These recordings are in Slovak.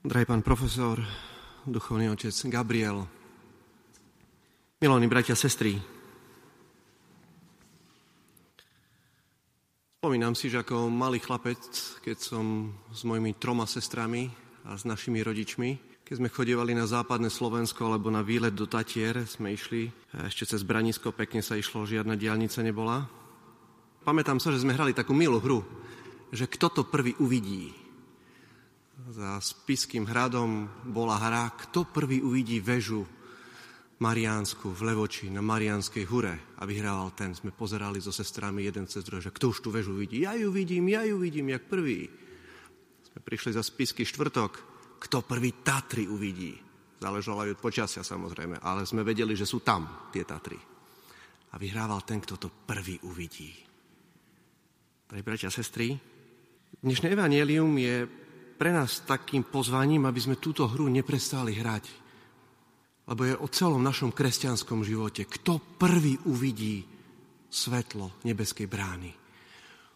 Drahý pán profesor, duchovný otec Gabriel, milení bratia a sestry, spomínam si, že ako malý chlapec, keď som s mojimi troma sestrami a s našimi rodičmi, keď sme chodievali na západné Slovensko alebo na výlet do Tatier, sme išli, ešte cez Branisko, pekne sa išlo, žiadna diálnica nebola. Pamätám sa, že sme hrali takú milú hru, že kto to prvý uvidí za Spiským hradom bola hra, kto prvý uvidí väžu Mariánsku v Levoči na Mariánskej hure a vyhrával ten. Sme pozerali so sestrami jeden cez druhé, že kto už tú väžu vidí. Ja ju vidím, ja ju vidím, jak prvý. Sme prišli za Spisky štvrtok, kto prvý Tatry uvidí. Záležalo aj od počasia samozrejme, ale sme vedeli, že sú tam tie Tatry. A vyhrával ten, kto to prvý uvidí. Drahí bratia a sestry, dnešné evanielium je pre nás takým pozvaním, aby sme túto hru neprestali hrať. Lebo je o celom našom kresťanskom živote. Kto prvý uvidí svetlo nebeskej brány?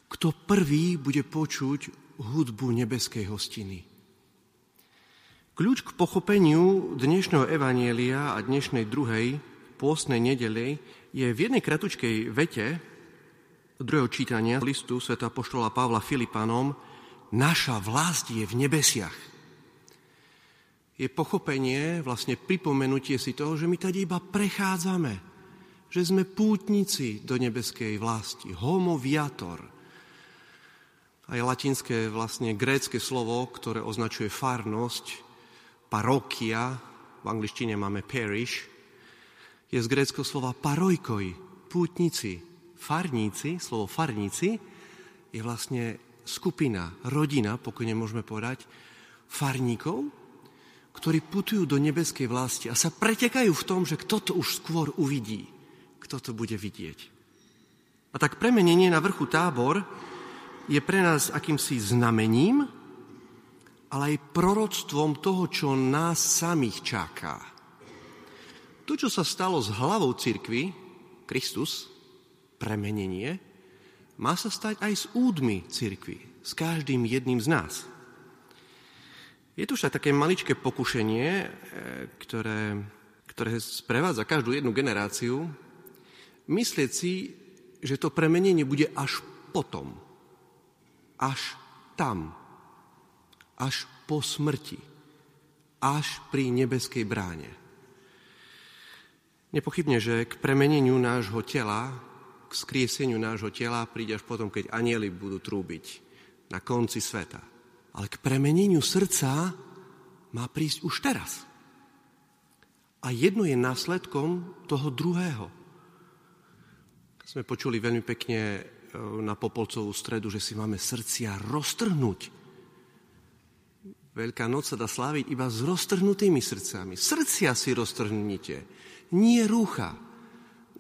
Kto prvý bude počuť hudbu nebeskej hostiny? Kľúč k pochopeniu dnešného evanielia a dnešnej druhej pôstnej nedele je v jednej kratučkej vete druhého čítania listu sveta poštola Pavla Filipanom, naša vlast je v nebesiach. Je pochopenie, vlastne pripomenutie si toho, že my tady iba prechádzame, že sme pútnici do nebeskej vlasti, homo viator. Aj latinské, vlastne grécke slovo, ktoré označuje farnosť, parokia, v angličtine máme parish, je z gréckého slova parojkoj, pútnici, farníci, slovo farníci je vlastne skupina, rodina, pokojne môžeme povedať, farníkov, ktorí putujú do nebeskej vlasti a sa pretekajú v tom, že kto to už skôr uvidí, kto to bude vidieť. A tak premenenie na vrchu tábor je pre nás akýmsi znamením, ale aj proroctvom toho, čo nás samých čaká. To, čo sa stalo s hlavou cirkvy, Kristus, premenenie, má sa stať aj s údmi cirkvi, s každým jedným z nás. Je tu však také maličké pokušenie, e, ktoré, ktoré sprevádza každú jednu generáciu, myslieť si, že to premenenie bude až potom, až tam, až po smrti, až pri nebeskej bráne. Nepochybne, že k premeneniu nášho tela skrieseniu nášho tela príde až potom, keď anieli budú trúbiť na konci sveta. Ale k premeneniu srdca má prísť už teraz. A jedno je následkom toho druhého. Sme počuli veľmi pekne e, na Popolcovú stredu, že si máme srdcia roztrhnúť. Veľká noc sa dá sláviť iba s roztrhnutými srdcami. Srdcia si roztrhnite, nie rúcha.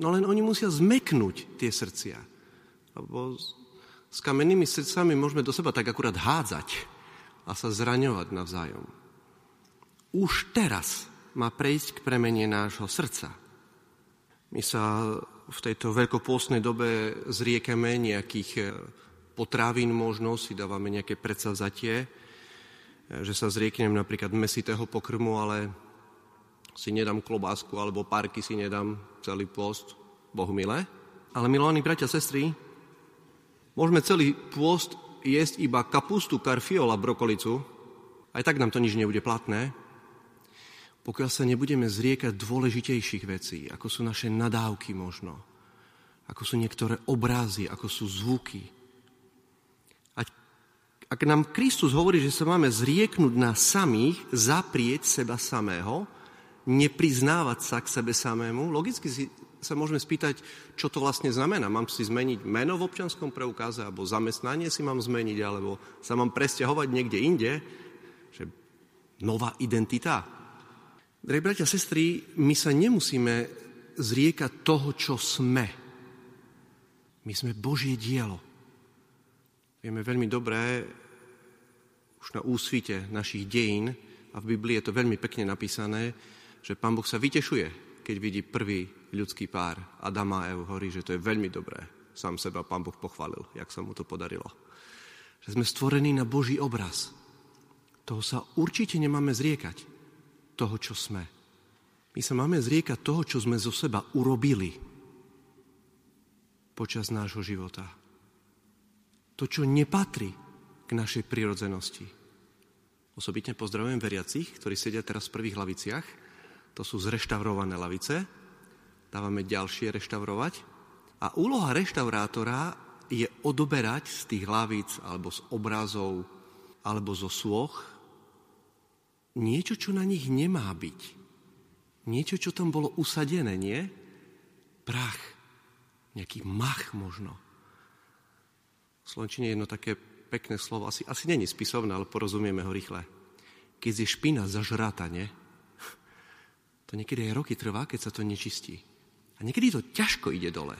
No len oni musia zmeknúť tie srdcia. Lebo s kamennými srdcami môžeme do seba tak akurát hádzať a sa zraňovať navzájom. Už teraz má prejsť k premene nášho srdca. My sa v tejto veľkopôstnej dobe zriekame nejakých eh, potravín možno, si dávame nejaké predsavzatie, eh, že sa zrieknem napríklad mesitého pokrmu, ale si nedám klobásku alebo párky si nedám celý post, Bohu milé. Ale milovaní bratia sestry, môžeme celý pôst jesť iba kapustu, karfiol a brokolicu, aj tak nám to nič nebude platné, pokiaľ sa nebudeme zriekať dôležitejších vecí, ako sú naše nadávky možno, ako sú niektoré obrazy, ako sú zvuky. A ak nám Kristus hovorí, že sa máme zrieknúť na samých, zaprieť seba samého, nepriznávať sa k sebe samému, logicky si sa môžeme spýtať, čo to vlastne znamená. Mám si zmeniť meno v občanskom preukáze, alebo zamestnanie si mám zmeniť, alebo sa mám presťahovať niekde inde. Že nová identita. Drahí bratia sestry, my sa nemusíme zriekať toho, čo sme. My sme Božie dielo. Vieme veľmi dobré, už na úsvite našich dejín, a v Biblii je to veľmi pekne napísané, že Pán Boh sa vytešuje, keď vidí prvý ľudský pár Adama a Ev, hovorí, že to je veľmi dobré. Sám seba Pán Boh pochválil, jak sa mu to podarilo. Že sme stvorení na Boží obraz. toho sa určite nemáme zriekať, toho, čo sme. My sa máme zriekať toho, čo sme zo seba urobili počas nášho života. To, čo nepatrí k našej prirodzenosti. Osobitne pozdravujem veriacich, ktorí sedia teraz v prvých laviciach. To sú zreštaurované lavice. Dávame ďalšie reštaurovať. A úloha reštaurátora je odoberať z tých hlavíc alebo z obrazov alebo zo sloch niečo, čo na nich nemá byť. Niečo, čo tam bolo usadené, nie? Prach. Nejaký mach možno. V Slovenčine je jedno také pekné slovo, asi, asi není spisovné, ale porozumieme ho rýchle. Keď je špina zažrata, nie? To niekedy aj roky trvá, keď sa to nečistí. A niekedy to ťažko ide dole.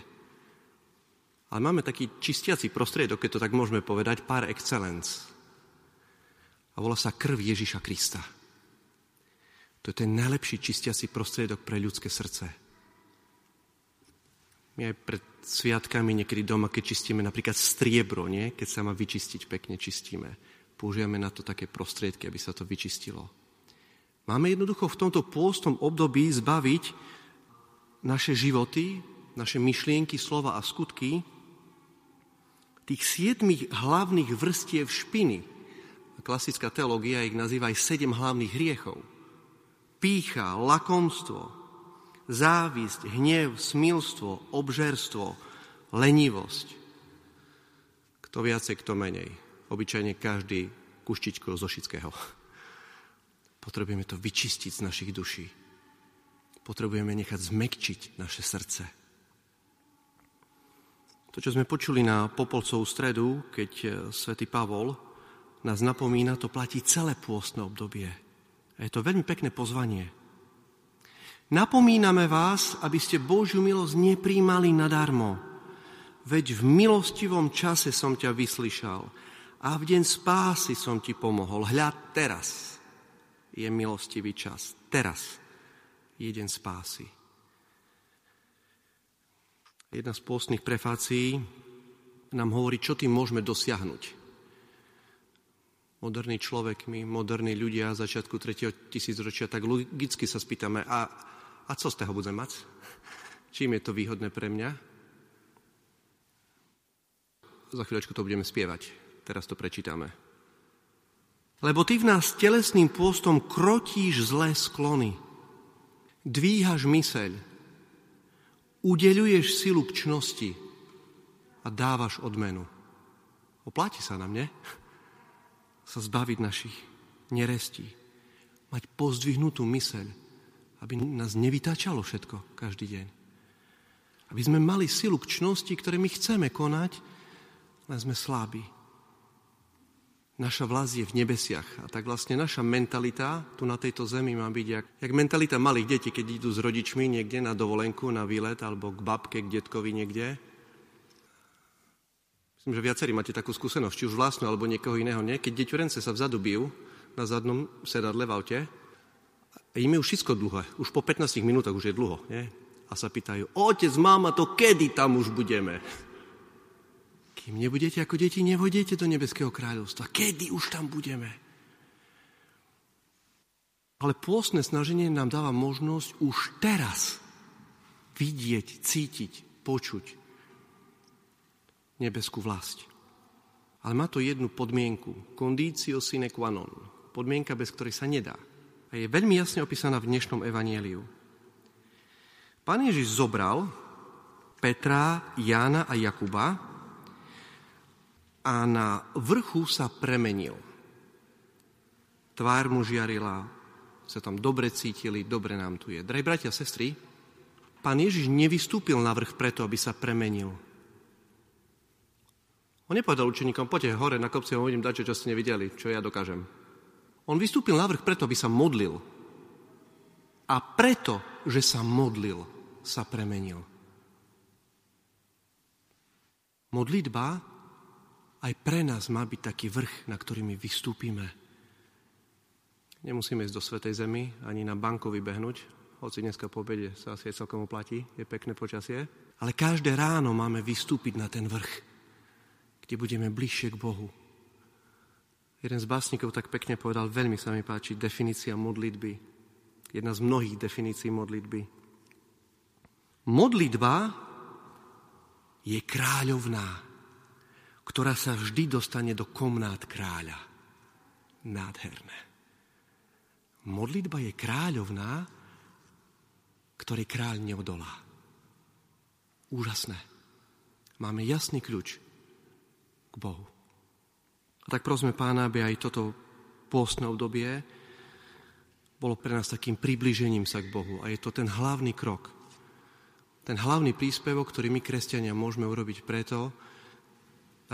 Ale máme taký čistiaci prostriedok, keď to tak môžeme povedať, par excellence. A volá sa krv Ježiša Krista. To je ten najlepší čistiaci prostriedok pre ľudské srdce. My aj pred sviatkami niekedy doma, keď čistíme napríklad striebro, nie? keď sa má vyčistiť, pekne čistíme. Používame na to také prostriedky, aby sa to vyčistilo. Máme jednoducho v tomto pôstom období zbaviť naše životy, naše myšlienky, slova a skutky tých siedmých hlavných vrstiev špiny. Klasická teológia ich nazýva aj sedem hlavných hriechov. Pícha, lakomstvo, závisť, hnev, smilstvo, obžerstvo, lenivosť. Kto viacej, kto menej. Obyčajne každý kuštičko zo Šického. Potrebujeme to vyčistiť z našich duší. Potrebujeme nechať zmekčiť naše srdce. To, čo sme počuli na Popolcovú stredu, keď eh, svätý Pavol nás napomína, to platí celé pôstne obdobie. A je to veľmi pekné pozvanie. Napomíname vás, aby ste Božiu milosť nepríjmali nadarmo. Veď v milostivom čase som ťa vyslyšal a v deň spásy som ti pomohol. Hľa teraz je milostivý čas. Teraz je deň spásy. Jedna z pôstnych prefácií nám hovorí, čo tým môžeme dosiahnuť. Moderný človek, my, moderní ľudia začiatku 3. tisícročia, tak logicky sa spýtame, a a co z toho budem mať? Čím je to výhodné pre mňa? Za chvíľočku to budeme spievať. Teraz to prečítame. Lebo ty v nás telesným pôstom krotíš zlé sklony. Dvíhaš myseľ. Udeľuješ silu k čnosti a dávaš odmenu. Opláti sa nám, ne? Sa zbaviť našich nerestí. Mať pozdvihnutú myseľ aby nás nevytáčalo všetko každý deň. Aby sme mali silu k čnosti, ktoré my chceme konať, len sme slabí. Naša vlast je v nebesiach a tak vlastne naša mentalita tu na tejto zemi má byť jak, jak mentalita malých detí, keď idú s rodičmi niekde na dovolenku, na výlet alebo k babke, k detkovi niekde. Myslím, že viacerí máte takú skúsenosť, či už vlastnú alebo niekoho iného, nie? Keď deťurence sa vzadu bijú na zadnom sedadle v aute, im je už všetko dlhé. Už po 15 minútach už je dlho. Nie? A sa pýtajú, otec, mama, to kedy tam už budeme? Kým nebudete ako deti, nevodete do nebeského kráľovstva. Kedy už tam budeme? Ale pôstne snaženie nám dáva možnosť už teraz vidieť, cítiť, počuť nebeskú vlast. Ale má to jednu podmienku. Conditio sine qua non. Podmienka, bez ktorej sa nedá a je veľmi jasne opísaná v dnešnom evanieliu. Pán Ježiš zobral Petra, Jána a Jakuba a na vrchu sa premenil. Tvár mu žiarila, sa tam dobre cítili, dobre nám tu je. Drahí bratia a sestry, pán Ježiš nevystúpil na vrch preto, aby sa premenil. On nepovedal učeníkom, poďte hore na kopci a uvidím dať, čo ste nevideli, čo ja dokážem. On vystúpil na vrch preto, aby sa modlil. A preto, že sa modlil, sa premenil. Modlitba aj pre nás má byť taký vrch, na ktorý my vystúpime. Nemusíme ísť do Svetej Zemi, ani na banku vybehnúť, hoci dneska po obede sa asi aj celkom oplatí, je pekné počasie. Ale každé ráno máme vystúpiť na ten vrch, kde budeme bližšie k Bohu, Jeden z básnikov tak pekne povedal, veľmi sa mi páči definícia modlitby. Jedna z mnohých definícií modlitby. Modlitba je kráľovná, ktorá sa vždy dostane do komnát kráľa. Nádherné. Modlitba je kráľovná, ktorej kráľ neodolá. Úžasné. Máme jasný kľúč k Bohu. A tak prosme pána, aby aj toto pôstne obdobie bolo pre nás takým približením sa k Bohu. A je to ten hlavný krok. Ten hlavný príspevok, ktorý my, kresťania, môžeme urobiť preto,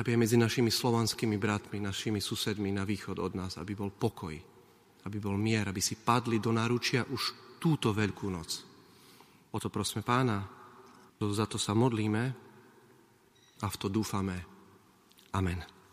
aby aj medzi našimi slovanskými bratmi, našimi susedmi na východ od nás, aby bol pokoj, aby bol mier, aby si padli do náručia už túto veľkú noc. O to prosme pána, za to sa modlíme a v to dúfame. Amen.